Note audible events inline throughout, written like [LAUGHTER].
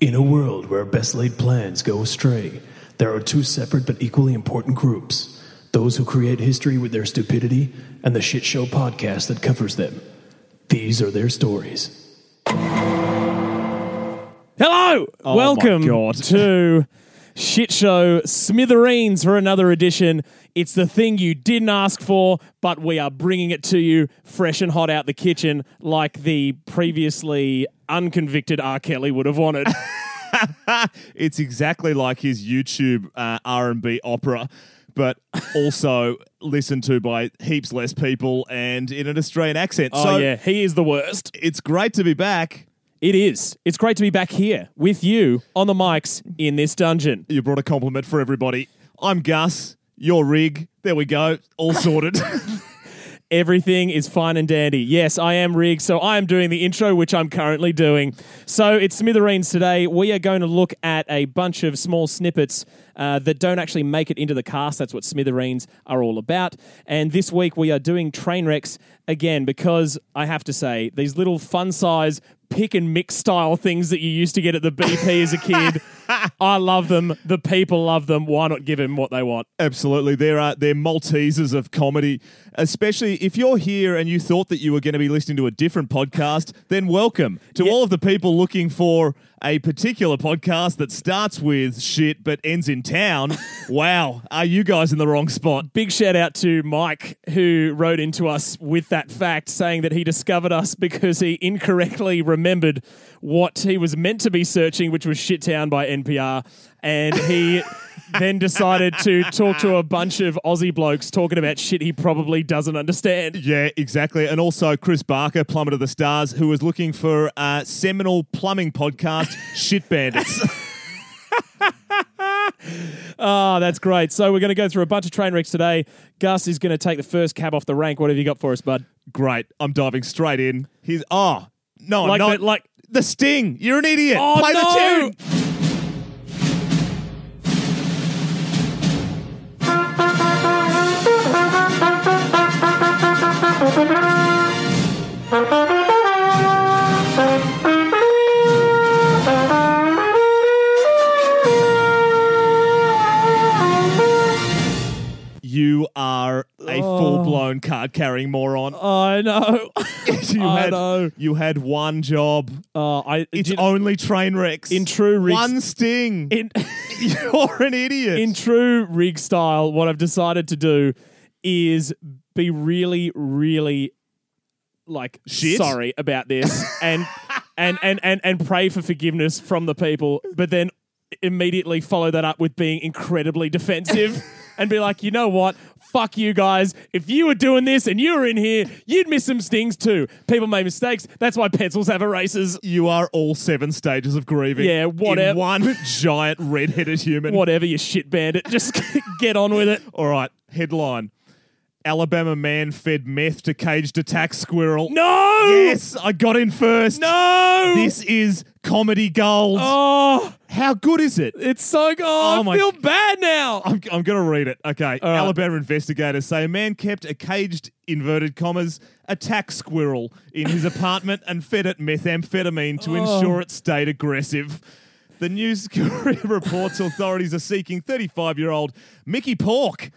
In a world where best laid plans go astray, there are two separate but equally important groups those who create history with their stupidity, and the Shit Show podcast that covers them. These are their stories. Hello, Oh welcome my God. to [LAUGHS] Shit Show Smithereens for another edition. It's the thing you didn't ask for, but we are bringing it to you fresh and hot out the kitchen, like the previously unconvicted R. Kelly would have wanted. [LAUGHS] it's exactly like his YouTube uh, R&B opera, but also [LAUGHS] listened to by heaps less people and in an Australian accent. oh so yeah, he is the worst. it's great to be back. It is. It's great to be back here with you on the mics in this dungeon. You brought a compliment for everybody. I'm Gus. You're Rig. There we go. All sorted. [LAUGHS] Everything is fine and dandy. Yes, I am Rig, so I am doing the intro, which I'm currently doing. So it's Smithereens today. We are going to look at a bunch of small snippets uh, that don't actually make it into the cast. That's what Smithereens are all about. And this week we are doing train wrecks again because I have to say, these little fun size pick and mix style things that you used to get at the BP as a kid, [LAUGHS] I love them. The people love them. Why not give them what they want? Absolutely. There are they're Maltesers of comedy. Especially if you're here and you thought that you were going to be listening to a different podcast, then welcome to Yeah. all of the people looking for a particular podcast that starts with shit but ends in town. [LAUGHS] wow, are you guys in the wrong spot? Big shout out to Mike, who wrote into us with that fact, saying that he discovered us because he incorrectly remembered what he was meant to be searching, which was shit town by NPR. And he [LAUGHS] then decided to talk to a bunch of Aussie blokes talking about shit he probably doesn't understand. Yeah, exactly. And also Chris Barker, Plumber to the Stars, who was looking for a seminal plumbing podcast, Shit Bandits. Oh, [LAUGHS] that's great. So we're going to go through a bunch of train wrecks today. Gus is going to take the first cab off the rank. What have you got for us, bud? Great. I'm diving straight in. He's oh ah, no, Like no, the- like- the Sting. You're an idiot. Oh, Play no! the tune. You are a Oh. full-blown card-carrying moron. I know. [LAUGHS] you I had know. you had one job. Oh, I It's did- only train wrecks. in true Riggs- one sting. in [LAUGHS] [LAUGHS] You're an idiot. in true rig style. What I've decided to do is be really, really like Shit? sorry about this, [LAUGHS] and and and and and pray for forgiveness from the people, but then immediately follow that up with being incredibly defensive. [LAUGHS] And be like, you know what? Fuck you guys. If you were doing this and you were in here, you'd miss some stings too. People make mistakes. That's why pencils have erasers. you are all seven stages of grieving. Yeah, whatever. one [LAUGHS] giant red-headed human. Whatever, you shit bandit. Just get on with it. All right. Headline: Alabama man fed meth to caged attack squirrel. No! Yes, I got in first. No! This is comedy gold. Oh, How good is it? it's so good. Oh I my- feel bad now. I'm, I'm going to read it. Okay. right. Alabama investigators say a man kept a caged, inverted commas, attack squirrel in his apartment and fed it methamphetamine to Oh. ensure it stayed aggressive. The News [LAUGHS] Courier reports authorities are seeking 35 year old Mickey Paulk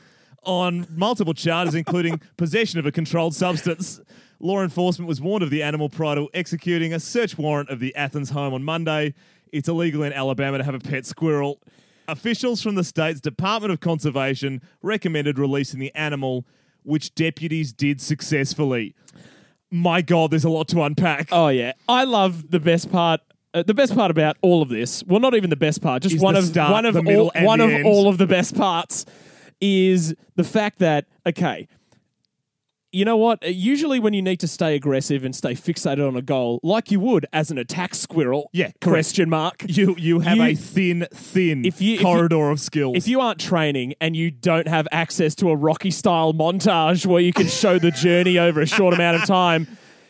on multiple charges, including [LAUGHS] possession of a controlled substance. Law enforcement was warned of the animal prior to executing a search warrant of the Athens home on Monday. It's illegal in Alabama to have a pet squirrel. Officials from the state's Department of Conservation recommended releasing the animal, which deputies did successfully. My God, there's a lot to unpack. oh yeah, I love the best part. Uh, the best part about all of this, well, not even the best part, just Is one the of start, one of the middle, all, and one the of end. all of the best parts is the fact that okay, you know what? Usually, when you need to stay aggressive and stay fixated on a goal, like you would as an attack squirrel, Yeah, correct. question mark. You you have You- a thin, thin If you- if you- corridor of skills. If you aren't training and you don't have access to a Rocky style montage where you can show the journey [LAUGHS] over a short amount of time,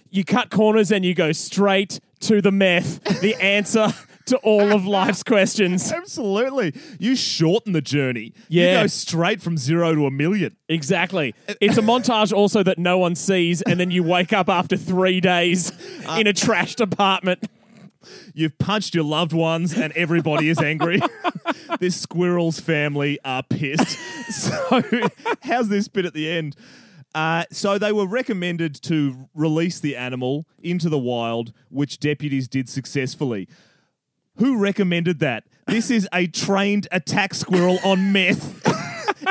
you cut corners and you go straight to the meth, the answer to all of life's questions. [LAUGHS] Absolutely. You shorten the journey. Yeah. You go straight from zero to a million. Exactly. It's a montage also that no one sees, and then you wake up after three days in a trashed apartment. You've punched your loved ones and everybody is angry. [LAUGHS] this squirrel's family are pissed. [LAUGHS] So, how's this bit at the end? Uh, so, they were recommended to release the animal into the wild, which deputies did successfully. Who recommended that? This is a trained attack squirrel on meth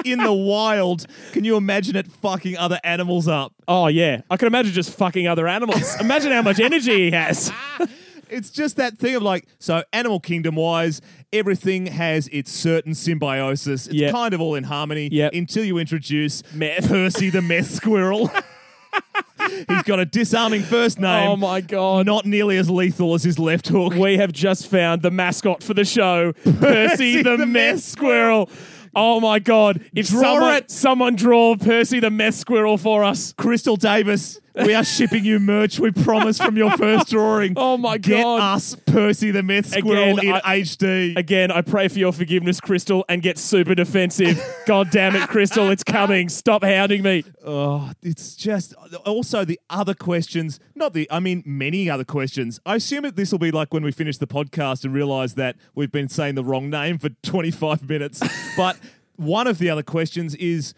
[LAUGHS] in the wild. Can you imagine it fucking other animals up? Oh yeah, I can imagine just fucking other animals. [LAUGHS] imagine how much energy he has. [LAUGHS] It's just that thing of like, so animal kingdom wise, everything has its certain symbiosis. It's Yep. kind of all in harmony Yep. until you introduce Meth. Percy the meth squirrel. He's got a disarming first oh name. Oh my god. Not nearly as lethal as his left hook. We have just found the mascot for the show, Percy the, the meth squirrel. Oh my god! If Draw someone, it. someone draw Percy the Mess squirrel for us. Crystal Davis, we are shipping you merch. We promise from your first [LAUGHS] drawing. Oh my god. Get God. us Percy the meth squirrel Again, in I- HD. Again, I pray for your forgiveness, Crystal, and get super defensive. [LAUGHS] God damn it, Crystal, it's coming. Stop hounding me. Oh, it's just also the other questions. Not the, I mean, many other questions. I assume that this will be like when we finish the podcast and realize that we've been saying the wrong name for 25 minutes. [LAUGHS] but one of the other questions is,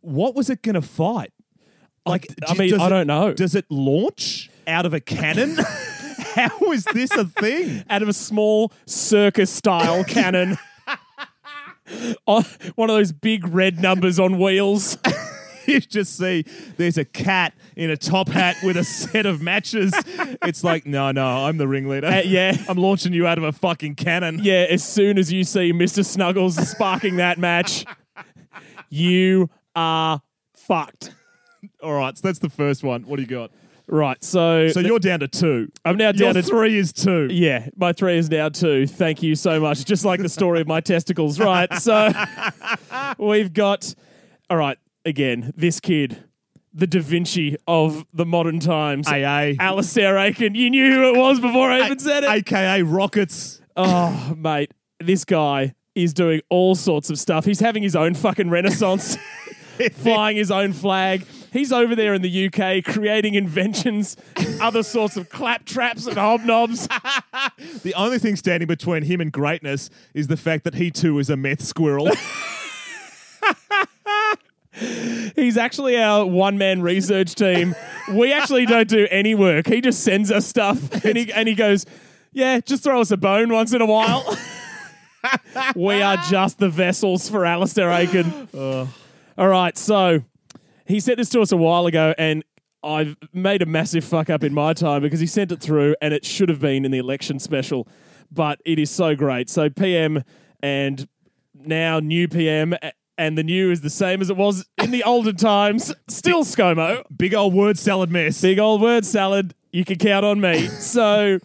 what was it going to fight? Like, I mean, does I it- don't know. Does it launch out of a cannon? [LAUGHS] How is this a thing? Out of a small circus style [LAUGHS] cannon. Oh, One of those big red numbers on wheels. [LAUGHS] you just see there's a cat in a top hat with a set of matches. It's like, no, no, I'm the ringleader. Uh, yeah. I'm launching you out of a fucking cannon. Yeah, as soon as you see Mr. Snuggles sparking that match, you are fucked. All right, so that's the first one. What do you got? Right, so, So you're down to two. I'm now Your down to three is two. Yeah, my three is now two. Thank you so much. Just like the story of my testicles, right? So [LAUGHS] we've got, all right, again, this kid, the Da Vinci of the modern times. AA. Alistair Aiken. You knew who it was before I even said it. AKA Rockets. Oh, mate, this guy is doing all sorts of stuff. He's having his own fucking renaissance, [LAUGHS] flying his own flag. He's over there in the UK creating inventions, other sorts of claptraps and hobnobs. [LAUGHS] The only thing standing between him and greatness is the fact that he too is a meth squirrel. [LAUGHS] He's actually our one man research team. We actually don't do any work. He just sends us stuff and he, and he goes, Yeah, just throw us a bone once in a while. [LAUGHS] we are just the vessels for Alistair Aiken. All right, so he sent this to us a while ago and I've made a massive fuck up in my time because he sent it through and it should have been in the election special, but it is so great. So PM and now new PM and the new is the same as it was in the olden times. Still ScoMo. Big old word salad mess. Big old word salad. You can count on me. So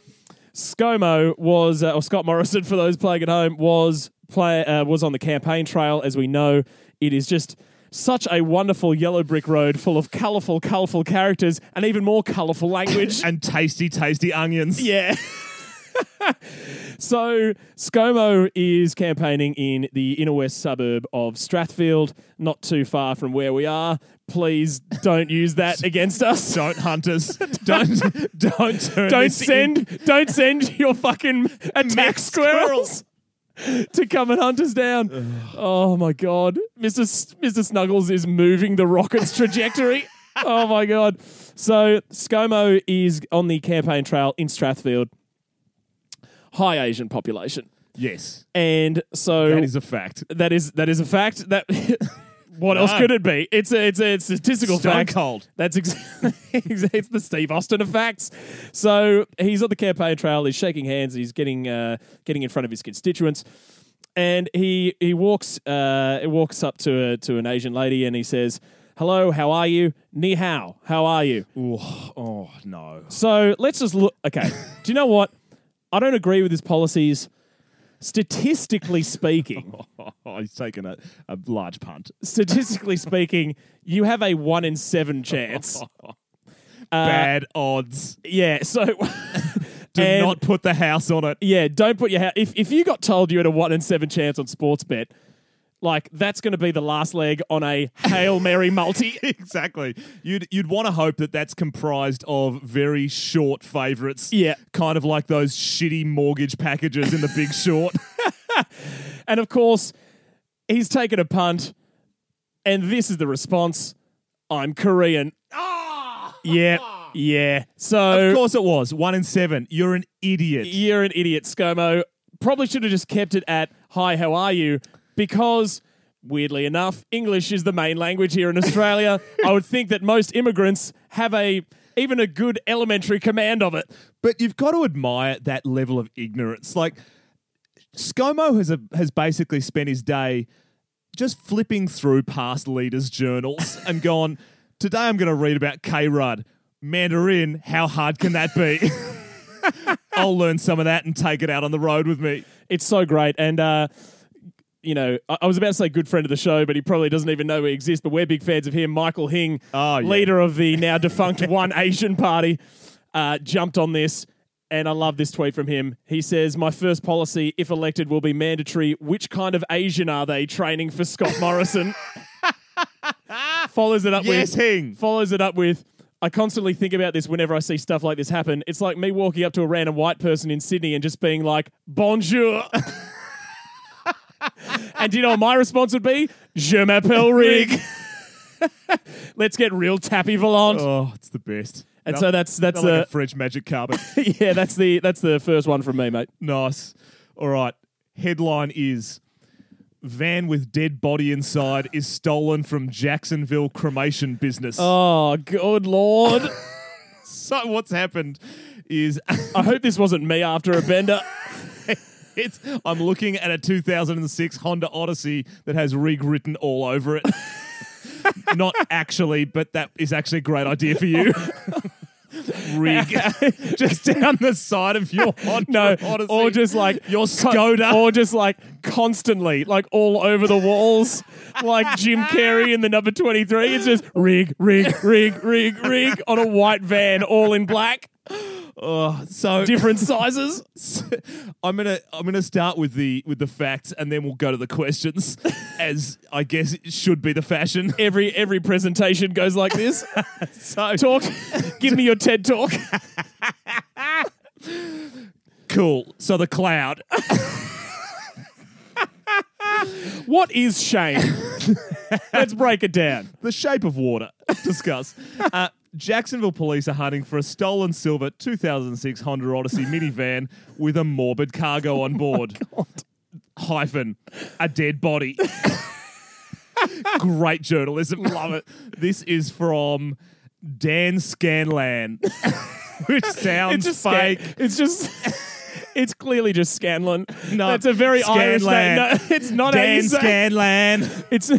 ScoMo was, uh, or Scott Morrison [LAUGHS] for those playing at home, was play uh, was on the campaign trail. As we know, it is just such a wonderful yellow brick road full of colourful, colourful characters and even more colourful language. [LAUGHS] and tasty, tasty onions. Yeah. [LAUGHS] so ScoMo is campaigning in the inner west suburb of Strathfield, not too far from where we are. Please don't use that [LAUGHS] against us. Don't hunt us. don't don't Don't send don't send your fucking attack Mech squirrels [LAUGHS] to come and hunt us down. oh my god. Mr. S- Mr. Snuggles is moving the rocket's trajectory. [LAUGHS] oh my god. So ScoMo is on the campaign trail in Strathfield. High Asian population. Yes, And so that is a fact. that is that is a fact. That [LAUGHS] what else could it be? It's a it's a statistical Stone fact. cold. That's ex- [LAUGHS] it's the Steve Austin of facts. So he's on the campaign trail. He's shaking hands. He's getting uh, getting in front of his constituents, and he he walks uh, walks up to a, to an Asian lady and he says, "Hello, how are you? Ni hao, how are you?" Ooh, oh no. So let's just look. Okay, do you know what? I don't agree with his policies. Statistically speaking, [LAUGHS] he's taken a, a large punt. statistically [LAUGHS] speaking, you have a one in seven chance. [LAUGHS] Bad odds. Yeah, so Do and- not put the house on it. yeah, don't put your house. If if you got told you had a one in seven chance on sports bet, Like that's going to be the last leg on a Hail Mary multi. [LAUGHS] exactly. You'd you'd want to hope that that's comprised of very short favorites. Yeah. Kind of like those shitty mortgage packages in the Big Short. [LAUGHS] and of course, he's taken a punt, and this is the response. I'm Korean. Ah. Yeah, yeah. So of course it was. One in seven. You're an idiot. You're an idiot, ScoMo. Probably should have just kept it at hi, how are you? Because weirdly enough, English is the main language here in Australia. [LAUGHS] I would think that most immigrants have a even a good elementary command of it. But you've got to admire that level of ignorance. Like ScoMo has a, has basically spent his day just flipping through past leaders' journals [LAUGHS] and gone, today I'm going to read about K Rudd. Mandarin, how hard can that be? [LAUGHS] I'll learn some of that and take it out on the road with me. It's so great. And uh you know, I was about to say good friend of the show, but he probably doesn't even know we exist. But we're big fans of him. Michael Hing, Oh, yeah. leader of the now defunct [LAUGHS] One Asian Party, uh, jumped on this. And I love this tweet from him. He says, My first policy, if elected, will be mandatory. Which kind of Asian are they training for Scott Morrison? [LAUGHS] follows it up Yes, with Hing. follows it up with I constantly think about this whenever I see stuff like this happen. It's like me walking up to a random white person in Sydney and just being like, bonjour. [LAUGHS] and do you know what my response would be? Je m'appelle [LAUGHS] Rig. Let's get real tapis volant. Oh, it's the best. and so that's that's like a French magic carpet. [LAUGHS] yeah, that's the that's the first one from me, mate. nice. All right. Headline is Van with dead body inside is stolen from Jacksonville cremation business. Oh, good lord. [LAUGHS] So what's happened is I hope this wasn't me after a bender. It's I'm looking at a 2006 Honda Odyssey that has rig written all over it. [LAUGHS] Not actually, but that is actually a great idea for you. [LAUGHS] rig [LAUGHS] just down the side of your Honda No, Odyssey. or just like your Skoda. or just like constantly, like all over the walls, like Jim Carrey in the number twenty three. It's just rig, rig, rig, rig, rig on a white van, all in black, Oh, so different [LAUGHS] sizes. I'm gonna I'm gonna start with the with the facts and then we'll go to the questions, [LAUGHS] as I guess it should be the fashion. Every every presentation goes like this. [LAUGHS] So Talk, give me your TED talk. cool. So the cloud. What is shame? Let's break it down. The shape of water. Discuss. Uh, Jacksonville police are hunting for a stolen silver 2006 Honda Odyssey minivan with a morbid cargo on board. Hyphen, a dead body. [LAUGHS] Great journalism. Love it. This is from Dan Scanlan, [LAUGHS] which sounds It's just fake. Scan- it's just. It's clearly just Scanlon. No, that's a very Irish name. Scanlan. No, [LAUGHS] it's not how you Dan say- Scanlan. It's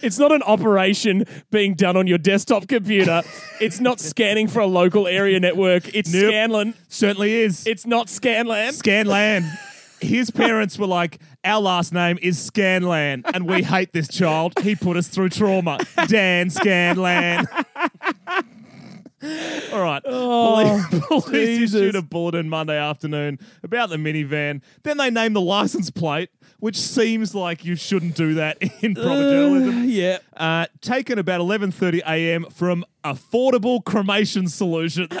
it's not an operation being done on your desktop computer. It's not scanning for a local area network. It's Nope. Scanlan. Certainly is. It's not Scanlan. Scanlan. His parents were like, our last name is Scanlan, and we hate this child. He put us through trauma. Dan Scanlan. [LAUGHS] [LAUGHS] All right. police [LAUGHS] police Oh, issued a bulletin Monday afternoon about the minivan. Then they named the license plate, which seems like you shouldn't do that [LAUGHS] in proper journalism. yeah. Uh, taken about 11:30 a.m. from Affordable Cremation Solutions.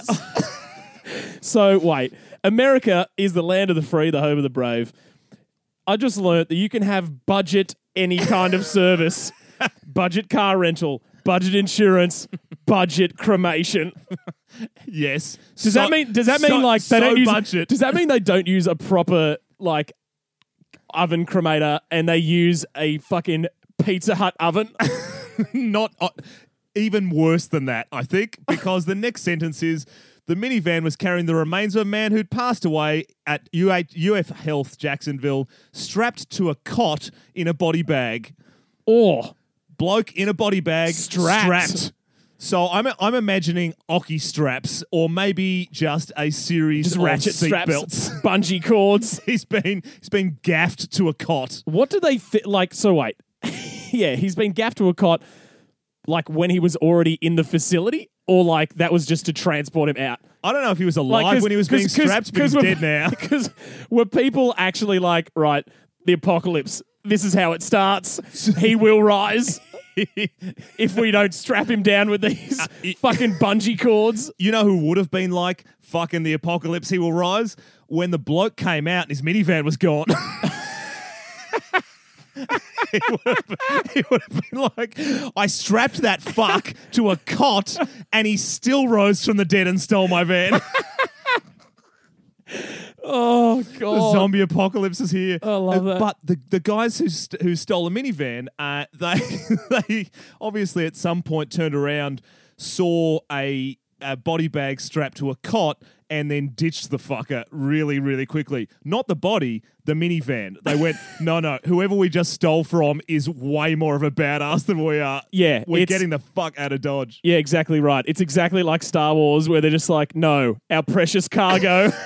So wait, America is the land of the free, the home of the brave. I just learnt that you can have budget any kind of service, budget car rental, budget insurance, [LAUGHS] budget cremation. yes. Does that mean? Does that mean like they so don't use? budget? Does that mean they don't use a proper like oven cremator and they use a fucking Pizza Hut oven? [LAUGHS] not uh, even worse than that, I think, because the next sentence is the minivan was carrying the remains of a man who'd passed away at UH, UF Health Jacksonville, strapped to a cot in a body bag. or Bloke in a body bag, Strapped. So I'm I'm imagining ocky straps, or maybe just a series just of ratchet seat straps, belts. [LAUGHS] bungee cords? he's been he's been gaffed to a cot. What do they fit? Like, so wait, [LAUGHS] yeah, he's been gaffed to a cot, like when he was already in the facility, or like that was just to transport him out. I don't know if he was alive when he was being strapped, but he's dead now. [LAUGHS] Because were people actually like, right, the apocalypse? this is how it starts. He will rise [LAUGHS] if we don't strap him down with these uh, fucking bungee cords. You know who would have been like fucking the apocalypse? He will rise when the bloke came out and his minivan was gone. [LAUGHS] it, would have, he would have been like, I strapped that fuck to a cot and he still rose from the dead and stole my van. [LAUGHS] Oh god, the zombie apocalypse is here. I love that. But the, the guys who st- who stole a minivan, uh, [LAUGHS] they they obviously at some point turned around, saw a, a body bag strapped to a cot, and then ditched the fucker really really quickly. Not the body, the minivan. They went, [LAUGHS] no no, whoever we just stole from is way more of a badass than we are. Yeah, we're it's- getting the fuck out of Dodge. Yeah, exactly right. It's exactly like Star Wars, where they're just like, no, our precious cargo. [LAUGHS]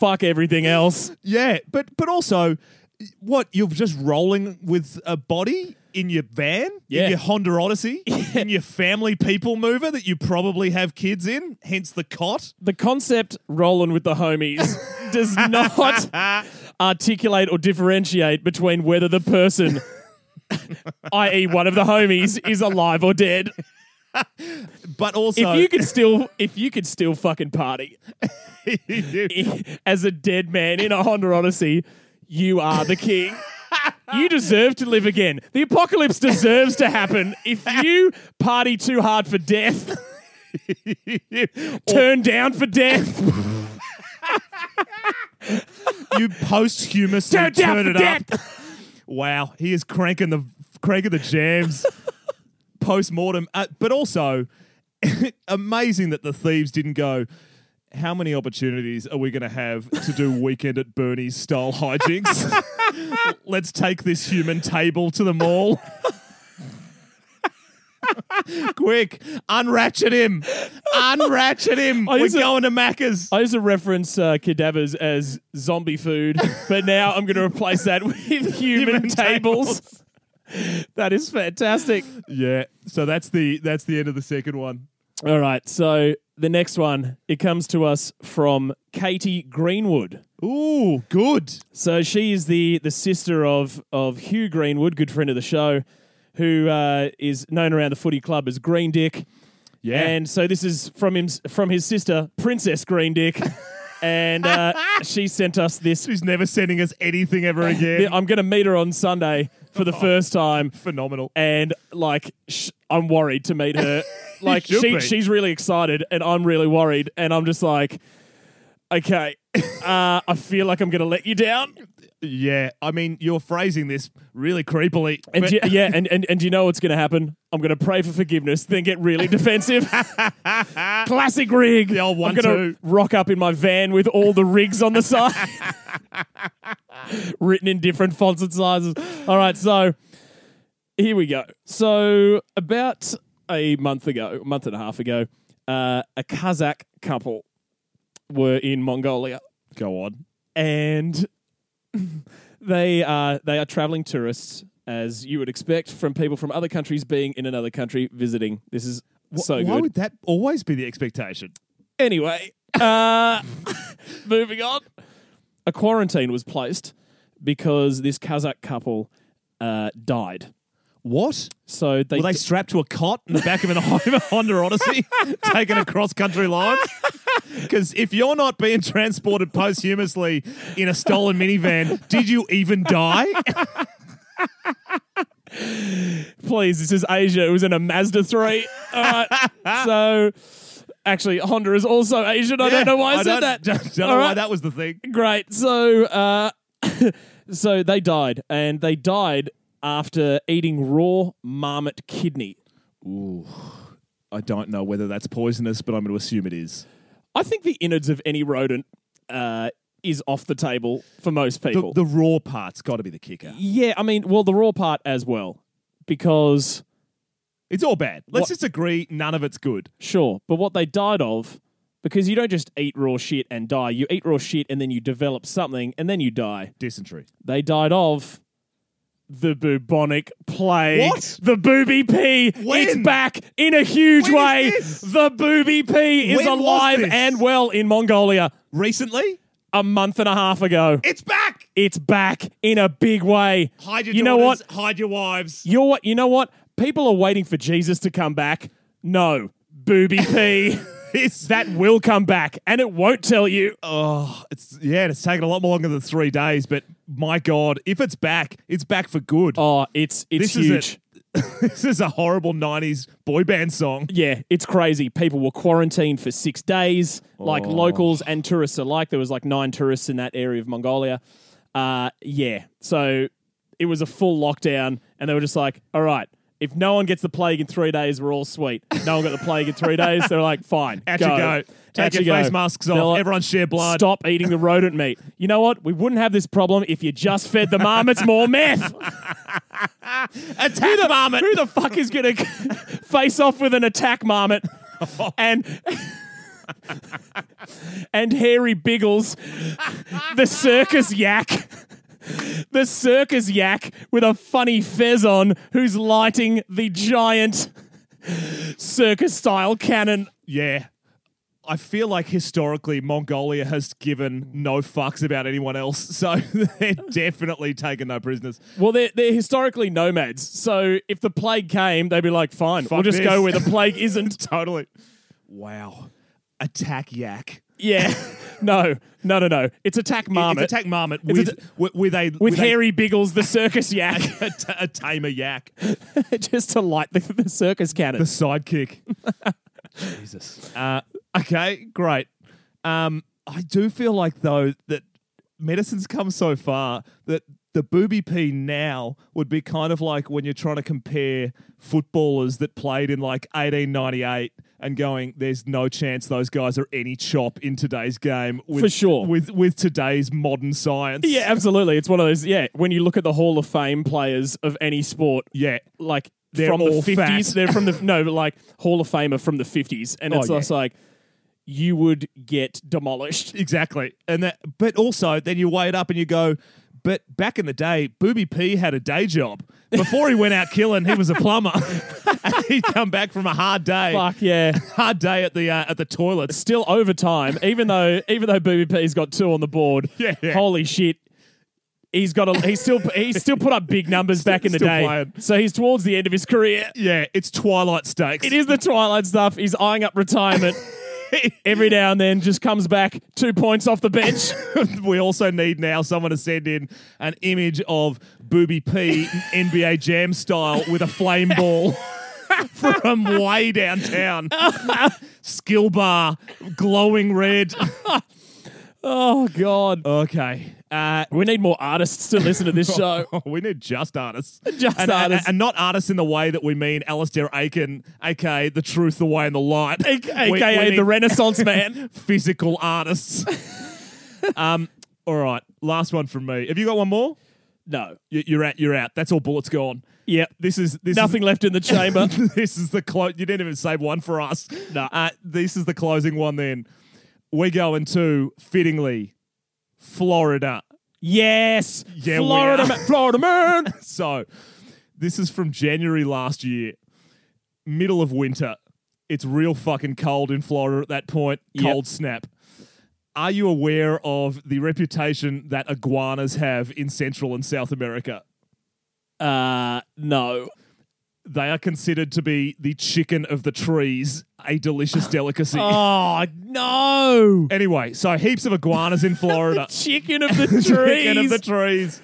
Fuck everything else. Yeah, but but also, what you're just rolling with a body in your van, Yeah. in your Honda Odyssey, [LAUGHS] in your family people mover that you probably have kids in, hence the cot. The concept rolling with the homies [LAUGHS] does not articulate or differentiate between whether the person, [LAUGHS] i.e., one of the homies, is alive or dead. But also, If you could still, if you could still fucking party [LAUGHS] as a dead man in a Honda Odyssey, you are the king. You deserve to live again. The apocalypse deserves to happen. If you party too hard for death, [LAUGHS] turn down for death, you posthumous turn turn it death. up. Wow, he is cranking the cranking the jams post mortem. Uh, but also, [LAUGHS] amazing that the thieves didn't go. How many opportunities are we going to have to do [LAUGHS] weekend at Bernie's style hijinks? [LAUGHS] Let's take this human table to the mall. Quick, unratchet him. Unratchet him. We're used to- going to Macca's. I used to reference uh, cadavers as zombie food, but now I'm going to replace that with human, Human tables. [LAUGHS] that is fantastic. Yeah. So that's the that's the end of the second one. All right, so the next one it comes to us from Katie Greenwood. Ooh, good. So she is the the sister of of Hugh Greenwood, good friend of the show, who uh, is known around the footy club as Green Dick. Yeah. And so this is from him from his sister Princess Green Dick, [LAUGHS] and uh, she sent us this. She's never sending us anything ever [LAUGHS] again. I'm going to meet her on Sunday for the [LAUGHS] first time, Phenomenal. and like sh- I'm worried to meet her. [LAUGHS] Like should she be. she's really excited, and I'm really worried, and I'm just like, okay, [LAUGHS] uh, I feel like I'm going to let you down. Yeah. I mean, you're phrasing this really creepily. And but- do- yeah, and, and and do you know what's going to happen? I'm going to pray for forgiveness, then get really defensive. Classic rig. The old I'm going to rock up in my van with all the rigs on the side, [LAUGHS] written in different fonts and sizes. All right, so here we go. So about a month ago, a month and a half ago, uh, a Kazakh couple were in Mongolia Go on. and [LAUGHS] they are they are traveling tourists as you would expect from people from other countries being in another country visiting. This is so good. Why would that always be the expectation? Anyway, uh, [LAUGHS] moving on. A quarantine was placed because this Kazakh couple uh, died. What? So they, Were they strapped to a cot in the back of an [LAUGHS] Honda Odyssey, [LAUGHS] taken across country lines? [LAUGHS] Because if you're not being transported posthumously in a stolen minivan, did you even die? please, this is Asia. It was in a Mazda 3. All right. so actually, Honda is also Asian. I don't know why I, said don't, that. Don't, don't All know why right. that was the thing. Great. So, uh, so they died, and they died after eating raw marmot kidney. Ooh, I don't know whether that's poisonous, but I'm going to assume it is. I think the innards of any rodent uh, is off the table for most The, people. the raw part's got to be the kicker. yeah, I mean, well, the raw part as well, because It's all bad. Let's What- just agree none of it's good. sure, but what they died of. Because you don't just eat raw shit and die. You eat raw shit and then you develop something and then you die. Dysentery. They died of the bubonic plague. What? The booby P. When? It's back in a huge When way. The booby P is When alive and well in Mongolia Recently, a month and a half ago. it's back. It's back in a big way. Hide your you know what? daughters, Hide your wives. You're what? You know what? People are waiting for Jesus to come back. No, booby P. [LAUGHS] It's that will come back, and it won't tell you. Oh, it's yeah, it's taken a lot more longer than three days, but my God, if it's back, it's back for good. Oh, it's it's this huge. is [LAUGHS] this is a horrible '90s boy band song. Yeah, it's crazy. People were quarantined for six days, like Oh. locals and tourists alike. There was like nine tourists in that area of Mongolia. Uh, yeah, so it was a full lockdown, and they were just like, "All right, if no one gets the plague in three days, we're all sweet." No one got the plague in three days. They're like, "Fine, Out go. you go. Take Out your you go." face masks off. like, Everyone share blood. Stop eating the rodent meat. You know what? We wouldn't have this problem if you just fed the marmots [LAUGHS] more meth. Attack the marmot. Who the fuck is going to [LAUGHS] face off with an attack marmot [LAUGHS] and and hairy Biggles, the circus yak, the circus yak with a funny fez on, who's lighting the giant circus style cannon. Yeah. I feel like historically Mongolia has given no fucks about anyone else, [LAUGHS] so they're definitely taking no prisoners. Well, they're, they're historically nomads, so if the plague came, they'd be like, fine, we'll just this. go where the plague [LAUGHS] isn't. Totally. Wow. Attack yak. Yeah. [LAUGHS] No, no, no, no. It's attack marmot. It's attack marmot It's with, a- with, with a with hairy Biggles, the circus yak, [LAUGHS] a, t- a tamer yak. [LAUGHS] just to light the, the circus cannon. The sidekick. Jesus. Uh, okay, great. Um, I do feel like though that medicine's come so far that the booby P now would be kind of like when you're trying to compare footballers that played in like 1898 and going, there's no chance those guys are any chop in today's game with, For sure. with with today's modern science. yeah, absolutely. It's one of those. Yeah, when you look at the Hall of Fame players of any sport, yeah. like They're from all the fifties, fat. they're from the [LAUGHS] no, but like Hall of Famer from the fifties, and Oh, it's yeah. just like you would get demolished. Exactly. And that but also then you weigh it up and you go, but back in the day, Booby P had a day job. Before he went out killing, he was a plumber. [LAUGHS] and he'd come back from a hard day. Fuck yeah. [LAUGHS] Hard day at the uh, at the toilets. Still overtime, even though even though Booby P's got two on the board. [LAUGHS] Yeah, yeah. Holy shit. He's got a he's still he's still put up big numbers back in the still day. playing. So he's towards the end of his career. Yeah, it's Twilight Stakes. It is the Twilight stuff. He's eyeing up retirement. [LAUGHS] Every now and then just comes back two points off the bench. [LAUGHS] we also need now someone to send in an image of Booby P NBA Jam style with a flame ball [LAUGHS] from way downtown. Skill bar, glowing red. Oh God. Okay. Uh, We need more artists to listen to this [LAUGHS] show. [LAUGHS] we need just artists. Just and, and- artists. And, not artists in the way that we mean Alistair Aiken, aka the truth, the way, and the light. [LAUGHS] We- we AKA need the Renaissance man. physical artists. um, all right. Last one from me. Have you got one more? No. You- You're out. You're out. That's all bullets gone. Yep. This is this Nothing left in the chamber. This is the close. You didn't even save one for us. No. Uh, this is the closing one. Then we go into fittingly, Florida. yes. Yeah, Florida, are. ma- Florida man. [LAUGHS] So, this is from January last year, middle of winter. It's real fucking cold in Florida at that point. Yep. Cold snap. Are you aware of the reputation that iguanas have in Central and South America? Uh, no. They are considered to be the chicken of the trees, a delicious delicacy. [LAUGHS] Oh no. Anyway, so heaps of iguanas in [LAUGHS] Florida. [LAUGHS] Chicken of the trees. Chicken of the trees.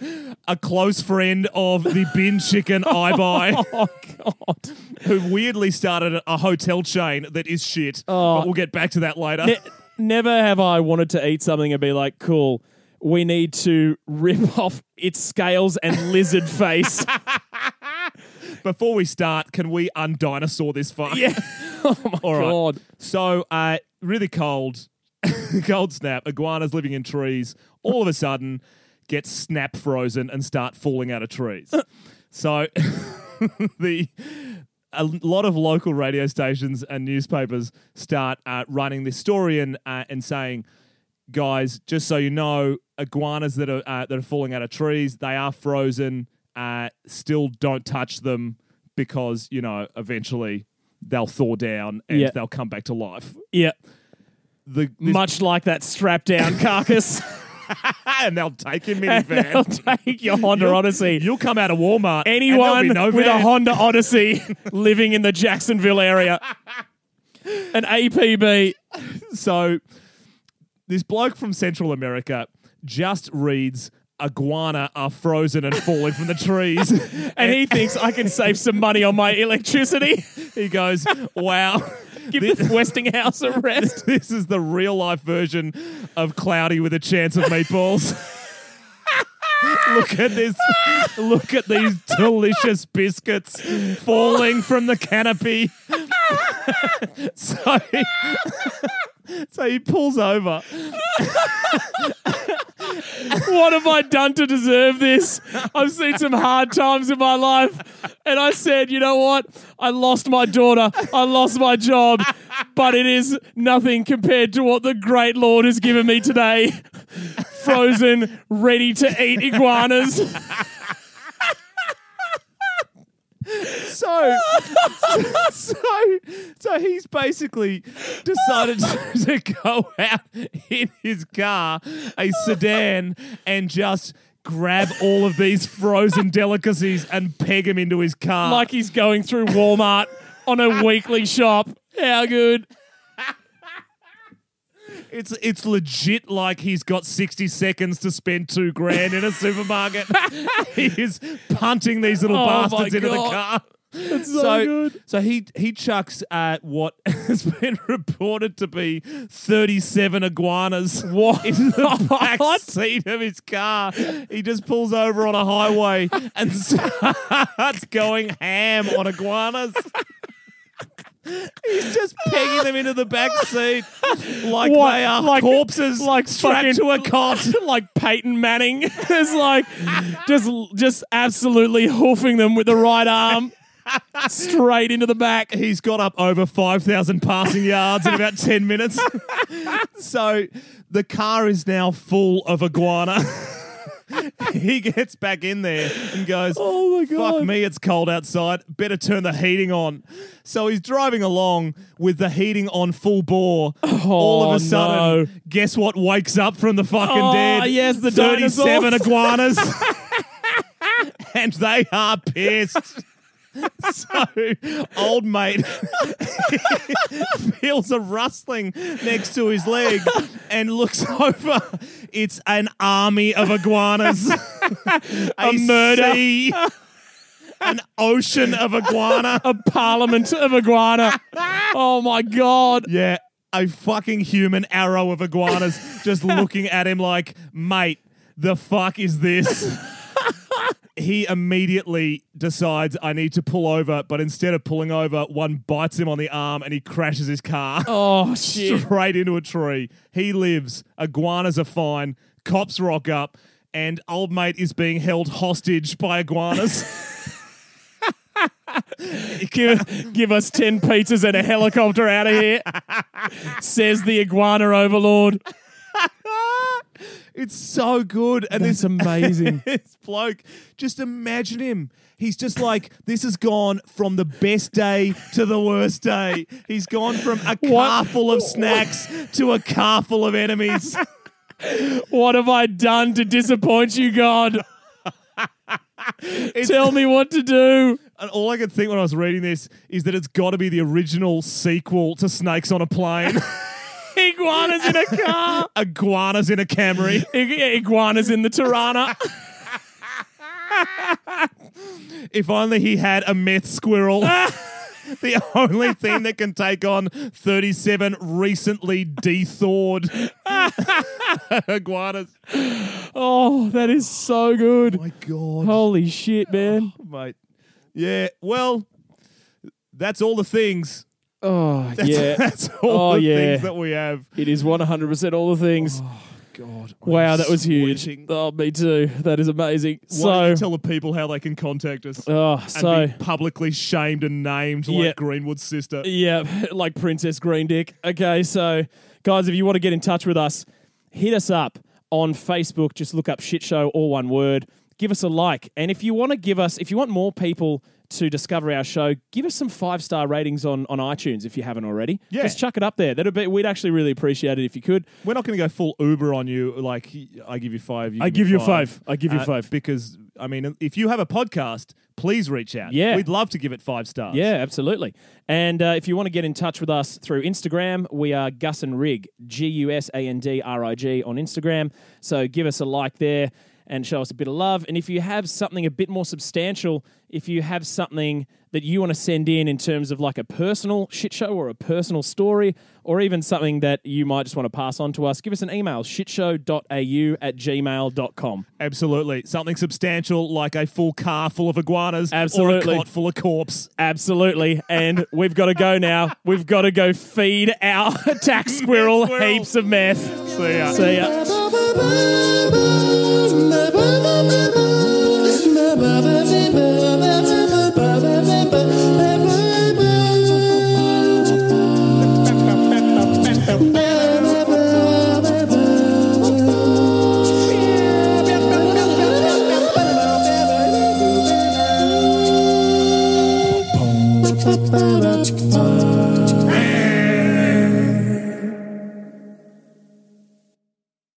A close friend of the bin chicken I oh, buy. oh god. who weirdly started a hotel chain that is shit. Oh. but we'll get back to that later. Ne- never have I wanted to eat something and be like, cool. We need to rip off its scales and lizard face. Before we start, can we undinosaur this fuck? yeah. [LAUGHS] Oh my All right. god. So, uh, really cold, [LAUGHS] cold snap. Iguanas living in trees. All of a sudden, get snap frozen and start falling out of trees. [LAUGHS] so, the a lot of local radio stations and newspapers start uh, running this story and uh, and saying, guys, just so you know, iguanas that are uh, that are falling out of trees, they are frozen. Uh, still, don't touch them because you know eventually they'll thaw down and Yeah. they'll come back to life. Yeah. The this, Much like that strapped down carcass. [LAUGHS] [LAUGHS] and they'll take your and they'll minivan. take your Honda You'll- Odyssey. You'll come out of Walmart. and Anyone there'll be no with a van. Honda [LAUGHS] Odyssey living in the Jacksonville area. An APB. So this bloke from Central America just reads iguana are frozen and falling from the trees. [LAUGHS] And he thinks I can save some money on my electricity. [LAUGHS] he goes, "Wow." Give This- the Westinghouse a rest. [LAUGHS] This is the real life version of Cloudy with a chance of meatballs. look at this. Look at these delicious biscuits falling from the canopy. so, he, so he pulls over. What have I done to deserve this? I've seen some hard times in my life. And I said, you know what? I lost my daughter. I lost my job. But it is nothing compared to what the great Lord has given me today. Frozen, ready to eat iguanas. So, so, so he's basically decided to, [LAUGHS] to go out in his car, a sedan, and just grab all of these frozen [LAUGHS] delicacies and peg them into his car. Like he's going through Walmart on a weekly shop. How good. It's it's legit like he's got sixty seconds to spend two grand in a supermarket. [LAUGHS] he is punting these little Oh bastards into the car. That's so, good. So he he chucks at what [LAUGHS] has been reported to be 37 iguanas What? into the [LAUGHS] back seat of his car. He just pulls over on a highway and starts going ham on iguanas. He's just pegging them into the back seat like What? they are Like- corpses like strapped fucking- to a cot. [LAUGHS] like Peyton Manning. [LAUGHS] it's like just just absolutely hoofing them with the right arm straight into the back. He's got up over 5,000 passing yards in about 10 minutes. [LAUGHS] so the car is now full of iguana. [LAUGHS] he gets back in there and goes, Oh my Fuck me, it's cold outside. Better turn the heating on. So he's driving along with the heating on full bore. All of Oh, a sudden, no. guess what wakes up from the fucking Oh, dead? yes, the 37 dinosaurs. [LAUGHS] iguanas. [LAUGHS] and they are pissed. [LAUGHS] So, old mate feels a rustling next to his leg and looks over. It's an army of iguanas. a, murder. sea, an ocean of iguana. A parliament of iguana. Oh my god. Yeah, a fucking human arrow of iguanas just looking at him like, mate, the fuck is this? He immediately decides I need to pull over, but instead of pulling over, one bites him on the arm and he crashes his car Oh [LAUGHS] shit. straight into a tree. He lives. Iguanas are fine. Cops rock up, and old mate is being held hostage by iguanas. [LAUGHS] Give, give us 10 pizzas and a helicopter out of here. Says the iguana overlord. It's so good. And That's this [LAUGHS] amazing. [LAUGHS] this bloke, just imagine him. He's just like, this has gone from the best day to the worst day. He's gone from a car full of snacks to a car full of enemies. [LAUGHS] What have I done to disappoint you, God? Tell me what to do. And all I could think when I was reading this is that it's got to be the original sequel to Snakes on a Plane. Iguanas in a car. [LAUGHS] Iguanas in a Camry. [LAUGHS] Ig- iguanas in the Tirana. [LAUGHS] If only he had a meth squirrel. the only thing that can take on 37 recently de-thawed iguanas. Oh, that is so good. my God. Holy shit, man. Oh, mate. Yeah, well, that's all the things. Oh, [LAUGHS] That's, yeah. that's all Oh, the yeah. things that we have. It is 100% all the things. Oh God. wow, that was huge. Oh, me too. That is amazing. Why don't you So, tell the people how they can contact us? oh, and so, be publicly shamed and named Yeah. like Greenwood's sister. yeah, [LAUGHS] like Princess Green Dick. Okay, so, guys, if you want to get in touch with us, hit us up on Facebook. Just look up Shit Show, all one word. Give us a like. And if you want to give us, if you want more people to discover our show, give us some five star ratings on, on iTunes if you haven't already. Yeah. Just chuck it up there. That'd be, we'd actually really appreciate it if you could. We're not going to go full Uber on you. Like I give you five. You I me give you five. I give you Uh, five. because I mean, if you have a podcast, please reach out. Yeah. we'd love to give it five stars. Yeah, absolutely. And uh, if you want to get in touch with us through Instagram, we are Gus and Rig, G U S A N D R I G on Instagram. So give us a like there and show us a bit of love. And if you have something a bit more substantial, if you have something that you want to send in in terms of like a personal shit show or a personal story, or even something that you might just want to pass on to us, give us an email shitshow.au at gmail.com. absolutely. Something substantial like a full car full of iguanas, Absolutely. or a cot full of corpse. Absolutely. And we've got to go now. We've got to go feed our [LAUGHS] attack squirrel squirrel. heaps of meth. See ya. See ya.